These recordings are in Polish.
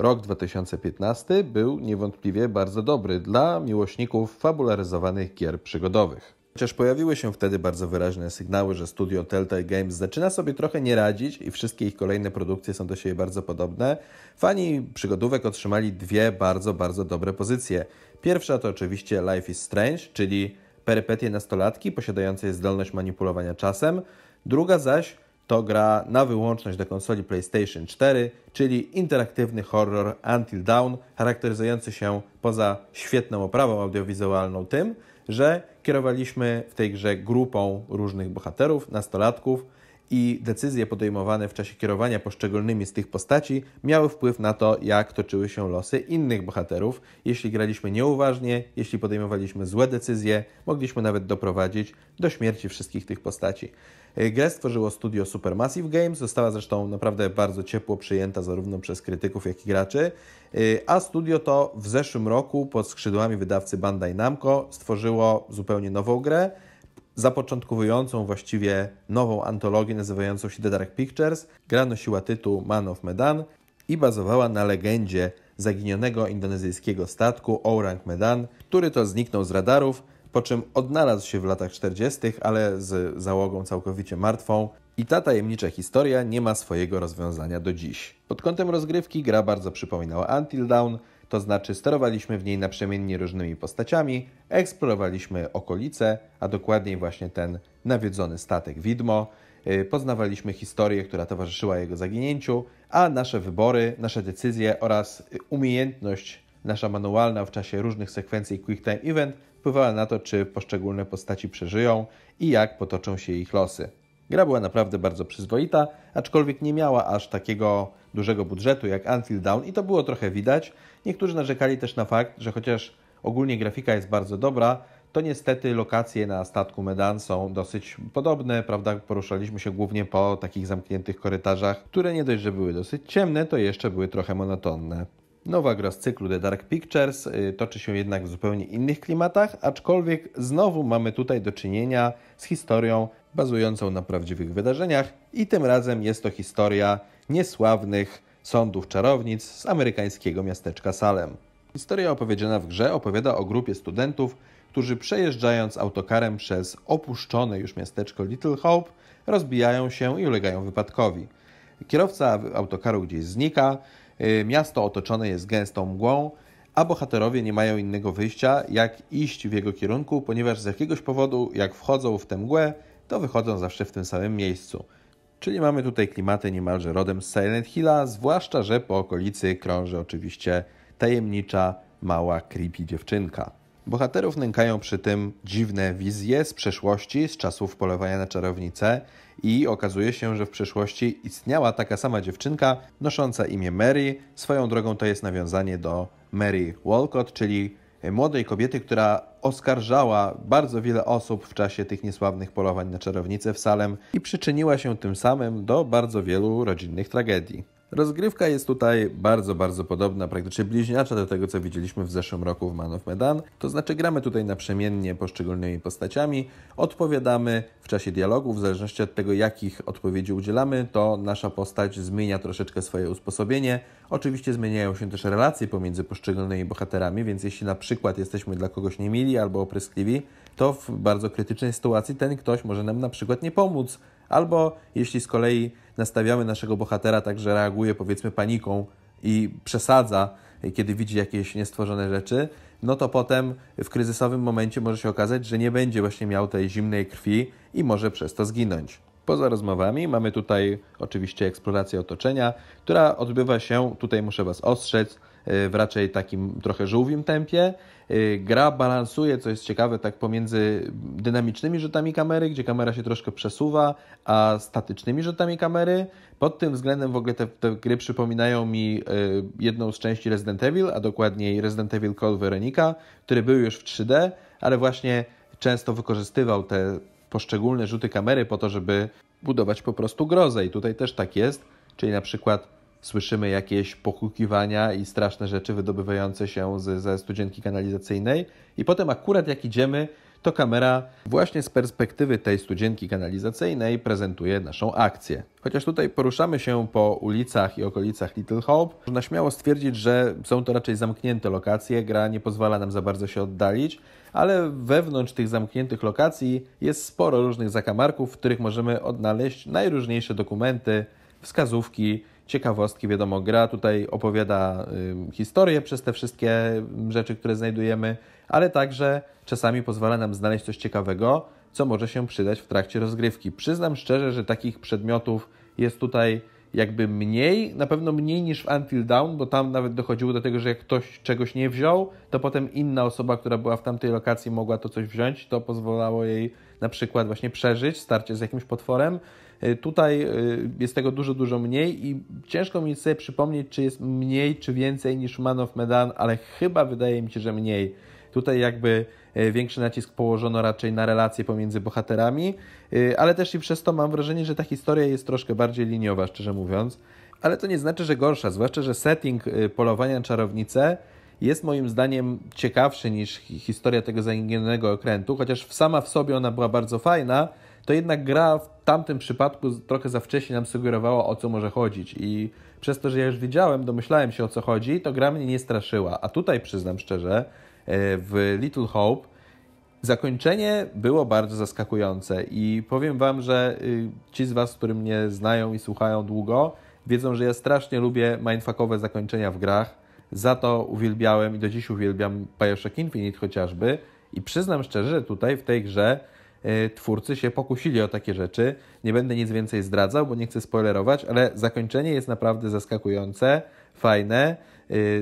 rok 2015 był niewątpliwie bardzo dobry dla miłośników fabularyzowanych gier przygodowych. Chociaż pojawiły się wtedy bardzo wyraźne sygnały, że studio Telltale Games zaczyna sobie trochę nie radzić i wszystkie ich kolejne produkcje są do siebie bardzo podobne, fani przygodówek otrzymali dwie bardzo, bardzo dobre pozycje. Pierwsza to oczywiście Life is Strange, czyli perypetie nastolatki posiadającej zdolność manipulowania czasem. Druga zaś to gra na wyłączność do konsoli PlayStation 4, czyli interaktywny horror Until Dawn, charakteryzujący się poza świetną oprawą audiowizualną tym, że kierowaliśmy w tej grze grupą różnych bohaterów, nastolatków i decyzje podejmowane w czasie kierowania poszczególnymi z tych postaci miały wpływ na to, jak toczyły się losy innych bohaterów. Jeśli graliśmy nieuważnie, jeśli podejmowaliśmy złe decyzje, mogliśmy nawet doprowadzić do śmierci wszystkich tych postaci. E, grę stworzyło studio Supermassive Games, została zresztą naprawdę bardzo ciepło przyjęta zarówno przez krytyków, jak i graczy, e, a studio to w zeszłym roku pod skrzydłami wydawcy Bandai Namco stworzyło zupełnie nową grę, zapoczątkowującą właściwie nową antologię nazywającą się The Dark Pictures. Gra nosiła tytuł Man of Medan i bazowała na legendzie zaginionego indonezyjskiego statku Orang Medan, który to zniknął z radarów, po czym odnalazł się w latach 40., ale z załogą całkowicie martwą. I ta tajemnicza historia nie ma swojego rozwiązania do dziś. Pod kątem rozgrywki gra bardzo przypominała Until Dawn, to znaczy sterowaliśmy w niej naprzemiennie różnymi postaciami, eksplorowaliśmy okolice, a dokładniej właśnie ten nawiedzony statek widmo, y, poznawaliśmy historię, która towarzyszyła jego zaginięciu, a nasze wybory, nasze decyzje oraz umiejętność nasza manualna w czasie różnych sekwencji Quick Time Event wpływała na to, czy poszczególne postaci przeżyją i jak potoczą się ich losy. Gra była naprawdę bardzo przyzwoita, aczkolwiek nie miała aż takiego dużego budżetu jak Until Dawn i to było trochę widać. Niektórzy narzekali też na fakt, że chociaż ogólnie grafika jest bardzo dobra, to niestety lokacje na statku Medan są dosyć podobne, prawda? Poruszaliśmy się głównie po takich zamkniętych korytarzach, które nie dość, że były dosyć ciemne, to jeszcze były trochę monotonne. Nowa gra z cyklu The Dark Pictures y, toczy się jednak w zupełnie innych klimatach, aczkolwiek znowu mamy tutaj do czynienia z historią bazującą na prawdziwych wydarzeniach i tym razem jest to historia niesławnych sądów czarownic z amerykańskiego miasteczka Salem. Historia opowiedziana w grze opowiada o grupie studentów, którzy przejeżdżając autokarem przez opuszczone już miasteczko Little Hope rozbijają się i ulegają wypadkowi. Kierowca autokaru gdzieś znika, y, miasto otoczone jest gęstą mgłą, a bohaterowie nie mają innego wyjścia, jak iść w jego kierunku, ponieważ z jakiegoś powodu, jak wchodzą w tę mgłę, to wychodzą zawsze w tym samym miejscu. Czyli mamy tutaj klimaty niemalże rodem z Silent Hilla, zwłaszcza, że po okolicy krąży oczywiście tajemnicza, mała, creepy dziewczynka. Bohaterów nękają przy tym dziwne wizje z przeszłości, z czasów polowania na czarownicę i okazuje się, że w przeszłości istniała taka sama dziewczynka nosząca imię Mary. Swoją drogą to jest nawiązanie do Mary Walcott, czyli młodej kobiety, która oskarżała bardzo wiele osób w czasie tych niesławnych polowań na czarownicę w Salem i przyczyniła się tym samym do bardzo wielu rodzinnych tragedii. Rozgrywka jest tutaj bardzo, bardzo podobna, praktycznie bliźniacza do tego, co widzieliśmy w zeszłym roku w Man of Medan. To znaczy gramy tutaj naprzemiennie poszczególnymi postaciami, odpowiadamy w czasie dialogów, w zależności od tego, jakich odpowiedzi udzielamy, to nasza postać zmienia troszeczkę swoje usposobienie. Oczywiście zmieniają się też relacje pomiędzy poszczególnymi bohaterami, więc jeśli na przykład jesteśmy dla kogoś niemili albo opryskliwi, to w bardzo krytycznej sytuacji ten ktoś może nam na przykład nie pomóc, Albo jeśli z kolei nastawiamy naszego bohatera tak, że reaguje powiedzmy paniką i przesadza, kiedy widzi jakieś niestworzone rzeczy, no to potem w kryzysowym momencie może się okazać, że nie będzie właśnie miał tej zimnej krwi i może przez to zginąć. Poza rozmowami mamy tutaj oczywiście eksplorację otoczenia, która odbywa się, tutaj muszę Was ostrzec, w raczej takim trochę żółwim tempie. Y, gra balansuje, co jest ciekawe, tak pomiędzy dynamicznymi rzutami kamery, gdzie kamera się troszkę przesuwa, a statycznymi rzutami kamery. Pod tym względem w ogóle te, te gry przypominają mi y, jedną z części Resident Evil, a dokładniej Resident Evil Code Veronica, który był już w 3D, ale właśnie często wykorzystywał te poszczególne rzuty kamery po to, żeby budować po prostu grozę. I tutaj też tak jest, czyli na przykład słyszymy jakieś pochukiwania i straszne rzeczy wydobywające się z, ze studzienki kanalizacyjnej i potem akurat jak idziemy, to kamera właśnie z perspektywy tej studzienki kanalizacyjnej prezentuje naszą akcję. Chociaż tutaj poruszamy się po ulicach i okolicach Little Hope, można śmiało stwierdzić, że są to raczej zamknięte lokacje, gra nie pozwala nam za bardzo się oddalić, ale wewnątrz tych zamkniętych lokacji jest sporo różnych zakamarków, w których możemy odnaleźć najróżniejsze dokumenty, wskazówki, ciekawostki. Wiadomo, gra tutaj opowiada historię przez te wszystkie rzeczy, które znajdujemy, ale także czasami pozwala nam znaleźć coś ciekawego, co może się przydać w trakcie rozgrywki. Przyznam szczerze, że takich przedmiotów jest tutaj jakby mniej, na pewno mniej niż w Until Dawn, bo tam nawet dochodziło do tego, że jak ktoś czegoś nie wziął, to potem inna osoba, która była w tamtej lokacji mogła to coś wziąć, to pozwalało jej na przykład właśnie przeżyć starcie z jakimś potworem. Y, tutaj y, jest tego dużo, dużo mniej i ciężko mi sobie przypomnieć, czy jest mniej, czy więcej niż Man of Medan, ale chyba wydaje mi się, że mniej. Tutaj jakby większy nacisk położono raczej na relacje pomiędzy bohaterami, ale też i przez to mam wrażenie, że ta historia jest troszkę bardziej liniowa, szczerze mówiąc. Ale to nie znaczy, że gorsza, zwłaszcza, że setting polowania na czarownicę jest moim zdaniem ciekawszy niż historia tego zaginionego okrętu, chociaż sama w sobie ona była bardzo fajna, to jednak gra w tamtym przypadku trochę za wcześnie nam sugerowała, o co może chodzić. I przez to, że ja już wiedziałem, domyślałem się o co chodzi, to gra mnie nie straszyła. A tutaj przyznam szczerze, e, w Little Hope zakończenie było bardzo zaskakujące i powiem Wam, że y, ci z Was, którzy mnie znają i słuchają długo, wiedzą, że ja strasznie lubię mindfuckowe zakończenia w grach. Za to uwielbiałem i do dziś uwielbiam Bioshock Infinite chociażby. I przyznam szczerze, że tutaj w tej grze Y, twórcy się pokusili o takie rzeczy. Nie będę nic więcej zdradzał, bo nie chcę spoilerować, ale zakończenie jest naprawdę zaskakujące, fajne,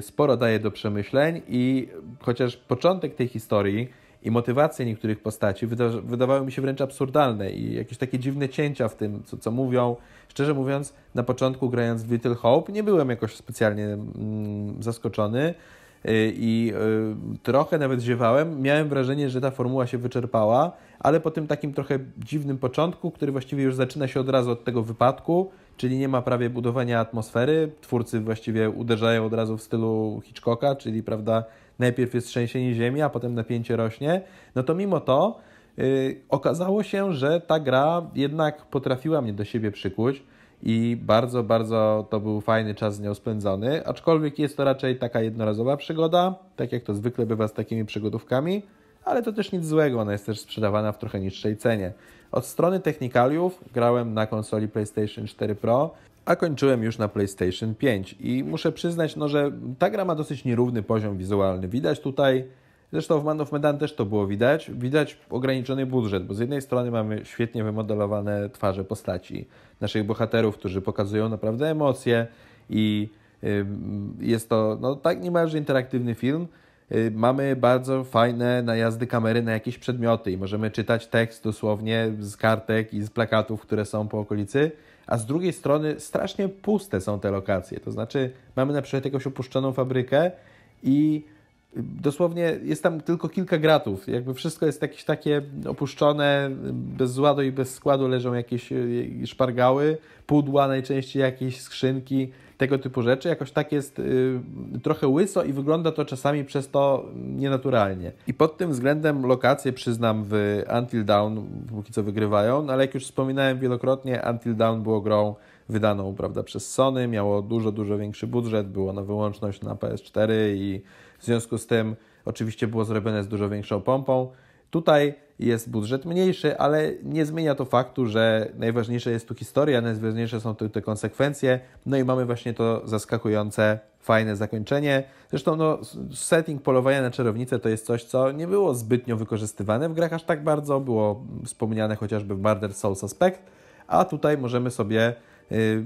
sporo daje do przemyśleń i chociaż początek tej historii i motywacje niektórych postaci wyda wydawały mi się wręcz absurdalne i jakieś takie dziwne cięcia w tym, co, co mówią. Szczerze mówiąc, na początku grając w Little Hope nie byłem jakoś specjalnie mm, zaskoczony. Y, i y, trochę nawet ziewałem. Miałem wrażenie, że ta formuła się wyczerpała, ale po tym takim trochę dziwnym początku, który właściwie już zaczyna się od razu od tego wypadku, czyli nie ma prawie budowania atmosfery. Twórcy właściwie uderzają od razu w stylu Hitchcocka, czyli prawda, najpierw jest trzęsienie ziemi, a potem napięcie rośnie. No to mimo to yy, okazało się, że ta gra jednak potrafiła mnie do siebie przykuć i bardzo, bardzo to był fajny czas z nią spędzony, aczkolwiek jest to raczej taka jednorazowa przygoda, tak jak to zwykle bywa z takimi przygodówkami, ale to też nic złego, ona jest też sprzedawana w trochę niższej cenie. Od strony technikaliów grałem na konsoli PlayStation 4 Pro, a kończyłem już na PlayStation 5 i muszę przyznać, no, że ta gra ma dosyć nierówny poziom wizualny. Widać tutaj Zresztą w Man of Medan też to było widać. Widać ograniczony budżet, bo z jednej strony mamy świetnie wymodelowane twarze postaci naszych bohaterów, którzy pokazują naprawdę emocje i jest to no, tak niemalże interaktywny film. Y, mamy bardzo fajne najazdy kamery na jakieś przedmioty i możemy czytać tekst dosłownie z kartek i z plakatów, które są po okolicy, a z drugiej strony strasznie puste są te lokacje. To znaczy, mamy na przykład jakąś opuszczoną fabrykę i dosłownie jest tam tylko kilka gratów. Jakby wszystko jest jakieś takie opuszczone, bez ładu i bez składu leżą jakieś e, szpargały, pudła, najczęściej jakieś skrzynki, tego typu rzeczy. Jakoś tak jest y, trochę łyso i wygląda to czasami przez to nienaturalnie. I pod tym względem lokacje, przyznam, w Until Dawn póki co wygrywają, no ale jak już wspominałem wielokrotnie, Until Dawn było grą wydaną prawda, przez Sony, miało dużo, dużo większy budżet, było na wyłączność na PS4 i w związku z tym oczywiście było zrobione z dużo większą pompą. Tutaj jest budżet mniejszy, ale nie zmienia to faktu, że najważniejsza jest tu historia, najważniejsze są tu te konsekwencje, no i mamy właśnie to zaskakujące, fajne zakończenie. Zresztą no, setting polowania na czarownicę to jest coś, co nie było zbytnio wykorzystywane w grach aż tak bardzo, było wspomniane chociażby w Murder Soul Suspect, a tutaj możemy sobie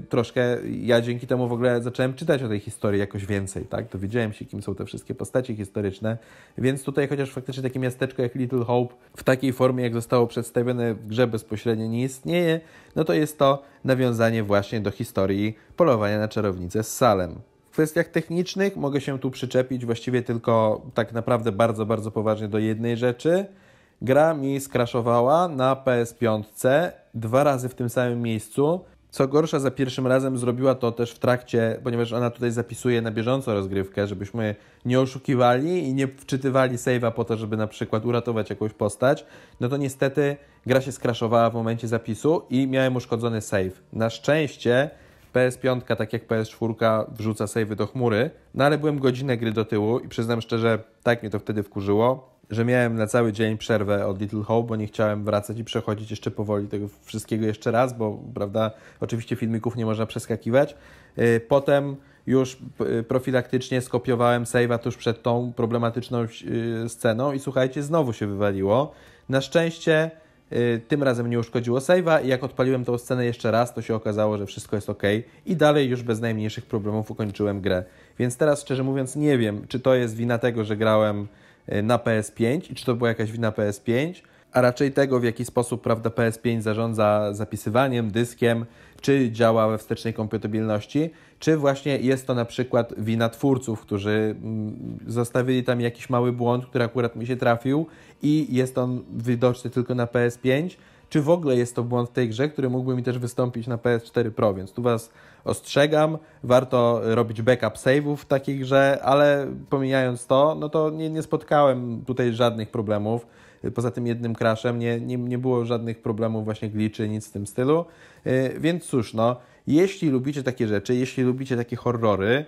troszkę ja dzięki temu w ogóle zacząłem czytać o tej historii jakoś więcej, tak? Dowiedziałem się, kim są te wszystkie postacie historyczne, więc tutaj chociaż faktycznie takie miasteczko jak Little Hope w takiej formie, jak zostało przedstawione w grze bezpośrednio nie istnieje, no to jest to nawiązanie właśnie do historii polowania na czarownicę z Salem. W kwestiach technicznych mogę się tu przyczepić właściwie tylko tak naprawdę bardzo, bardzo poważnie do jednej rzeczy. Gra mi skraszowała na PS5 dwa razy w tym samym miejscu Co gorsza, za pierwszym razem zrobiła to też w trakcie, ponieważ ona tutaj zapisuje na bieżąco rozgrywkę, żebyśmy nie oszukiwali i nie wczytywali save'a po to, żeby na przykład uratować jakąś postać. No to niestety gra się skraszowała w momencie zapisu i miałem uszkodzony save. Na szczęście PS5, tak jak PS4, wrzuca save'y do chmury, no ale byłem godzinę gry do tyłu i przyznam szczerze, tak mnie to wtedy wkurzyło, że miałem na cały dzień przerwę od Little Hope, bo nie chciałem wracać i przechodzić jeszcze powoli tego wszystkiego jeszcze raz, bo prawda, oczywiście filmików nie można przeskakiwać. Y, potem już y, profilaktycznie skopiowałem save'a tuż przed tą problematyczną y, sceną i słuchajcie, znowu się wywaliło. Na szczęście tym razem nie uszkodziło save'a i jak odpaliłem tą scenę jeszcze raz, to się okazało, że wszystko jest ok i dalej już bez najmniejszych problemów ukończyłem grę. Więc teraz szczerze mówiąc nie wiem, czy to jest wina tego, że grałem na PS5 i czy to była jakaś wina PS5, a raczej tego, w jaki sposób prawda, PS5 zarządza zapisywaniem, dyskiem, czy działa we wstecznej kompatybilności, czy właśnie jest to na przykład wina twórców, którzy mm, zostawili tam jakiś mały błąd, który akurat mi się trafił i jest on widoczny tylko na PS5, czy w ogóle jest to błąd w tej grze, który mógłby mi też wystąpić na PS4 Pro, więc tu Was ostrzegam, warto robić backup save'ów w takiej grze, ale pomijając to, no to nie, nie spotkałem tutaj żadnych problemów. Poza tym jednym crashem nie, nie, nie było żadnych problemów, właśnie gliczy, nic w tym stylu. Y, więc cóż, no, jeśli lubicie takie rzeczy, jeśli lubicie takie horrory,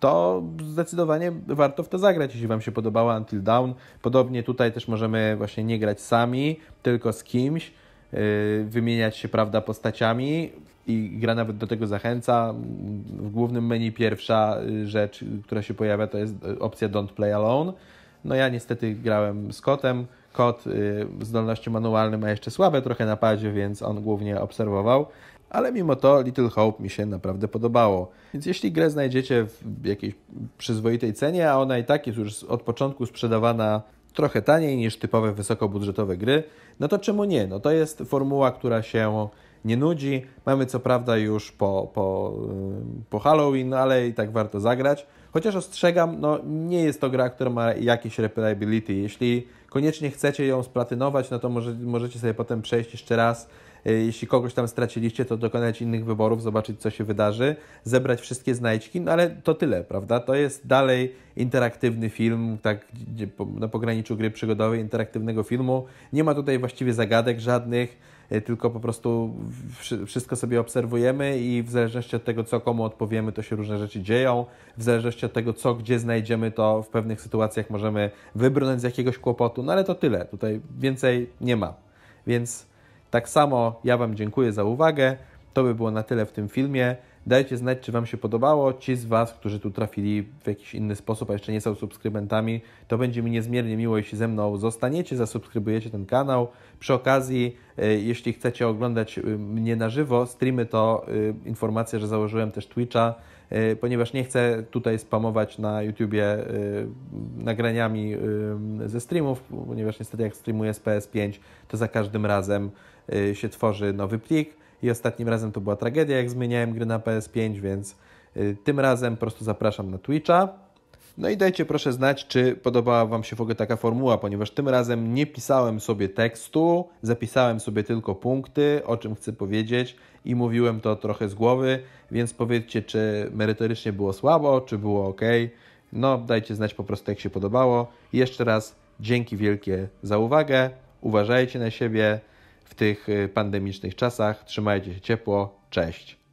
to zdecydowanie warto w to zagrać, jeśli Wam się podobała Until Dawn. Podobnie tutaj też możemy właśnie nie grać sami, tylko z kimś, y, wymieniać się, prawda, postaciami i gra nawet do tego zachęca. W głównym menu pierwsza rzecz, która się pojawia, to jest opcja Don't Play Alone. No ja niestety grałem z kotem. Kot zdolności manualne ma jeszcze słabe trochę na padzie, więc on głównie obserwował ale mimo to Little Hope mi się naprawdę podobało. Więc jeśli grę znajdziecie w jakiejś przyzwoitej cenie, a ona i tak jest już od początku sprzedawana trochę taniej niż typowe wysokobudżetowe gry, no to czemu nie? No to jest formuła, która się nie nudzi. Mamy co prawda już po, po, po Halloween, ale i tak warto zagrać. Chociaż ostrzegam, no nie jest to gra, która ma jakieś replayability. Jeśli koniecznie chcecie ją splatynować, no to może, możecie sobie potem przejść jeszcze raz jeśli kogoś tam straciliście, to dokonać innych wyborów, zobaczyć, co się wydarzy, zebrać wszystkie znajdźki, no ale to tyle, prawda? To jest dalej interaktywny film, tak na pograniczu gry przygodowej, interaktywnego filmu. Nie ma tutaj właściwie zagadek żadnych, e, tylko po prostu wszystko sobie obserwujemy i w zależności od tego, co komu odpowiemy, to się różne rzeczy dzieją. W zależności od tego, co gdzie znajdziemy, to w pewnych sytuacjach możemy wybrnąć z jakiegoś kłopotu, no ale to tyle. Tutaj więcej nie ma. Więc tak samo ja Wam dziękuję za uwagę. To by było na tyle w tym filmie. Dajcie znać, czy Wam się podobało. Ci z Was, którzy tu trafili w jakiś inny sposób, a jeszcze nie są subskrybentami, to będzie mi niezmiernie miło, jeśli ze mną zostaniecie, zasubskrybujecie ten kanał. Przy okazji, e, jeśli chcecie oglądać e, mnie na żywo, streamy to e, informacja, że założyłem też Twitcha, ponieważ nie chcę tutaj spamować na YouTubie nagraniami ze streamów, ponieważ niestety jak streamuję z PS5, to za każdym razem Y, się tworzy nowy plik i ostatnim razem to była tragedia, jak zmieniałem gry na PS5, więc y, tym razem po prostu zapraszam na Twitcha. No i dajcie proszę znać, czy podobała Wam się w ogóle taka formuła, ponieważ tym razem nie pisałem sobie tekstu, zapisałem sobie tylko punkty, o czym chcę powiedzieć i mówiłem to trochę z głowy, więc powiedzcie, czy merytorycznie było słabo, czy było ok. No, dajcie znać po prostu, jak się podobało. Jeszcze raz dzięki wielkie za uwagę. Uważajcie na siebie w tych y, pandemicznych czasach. Trzymajcie się ciepło. Cześć.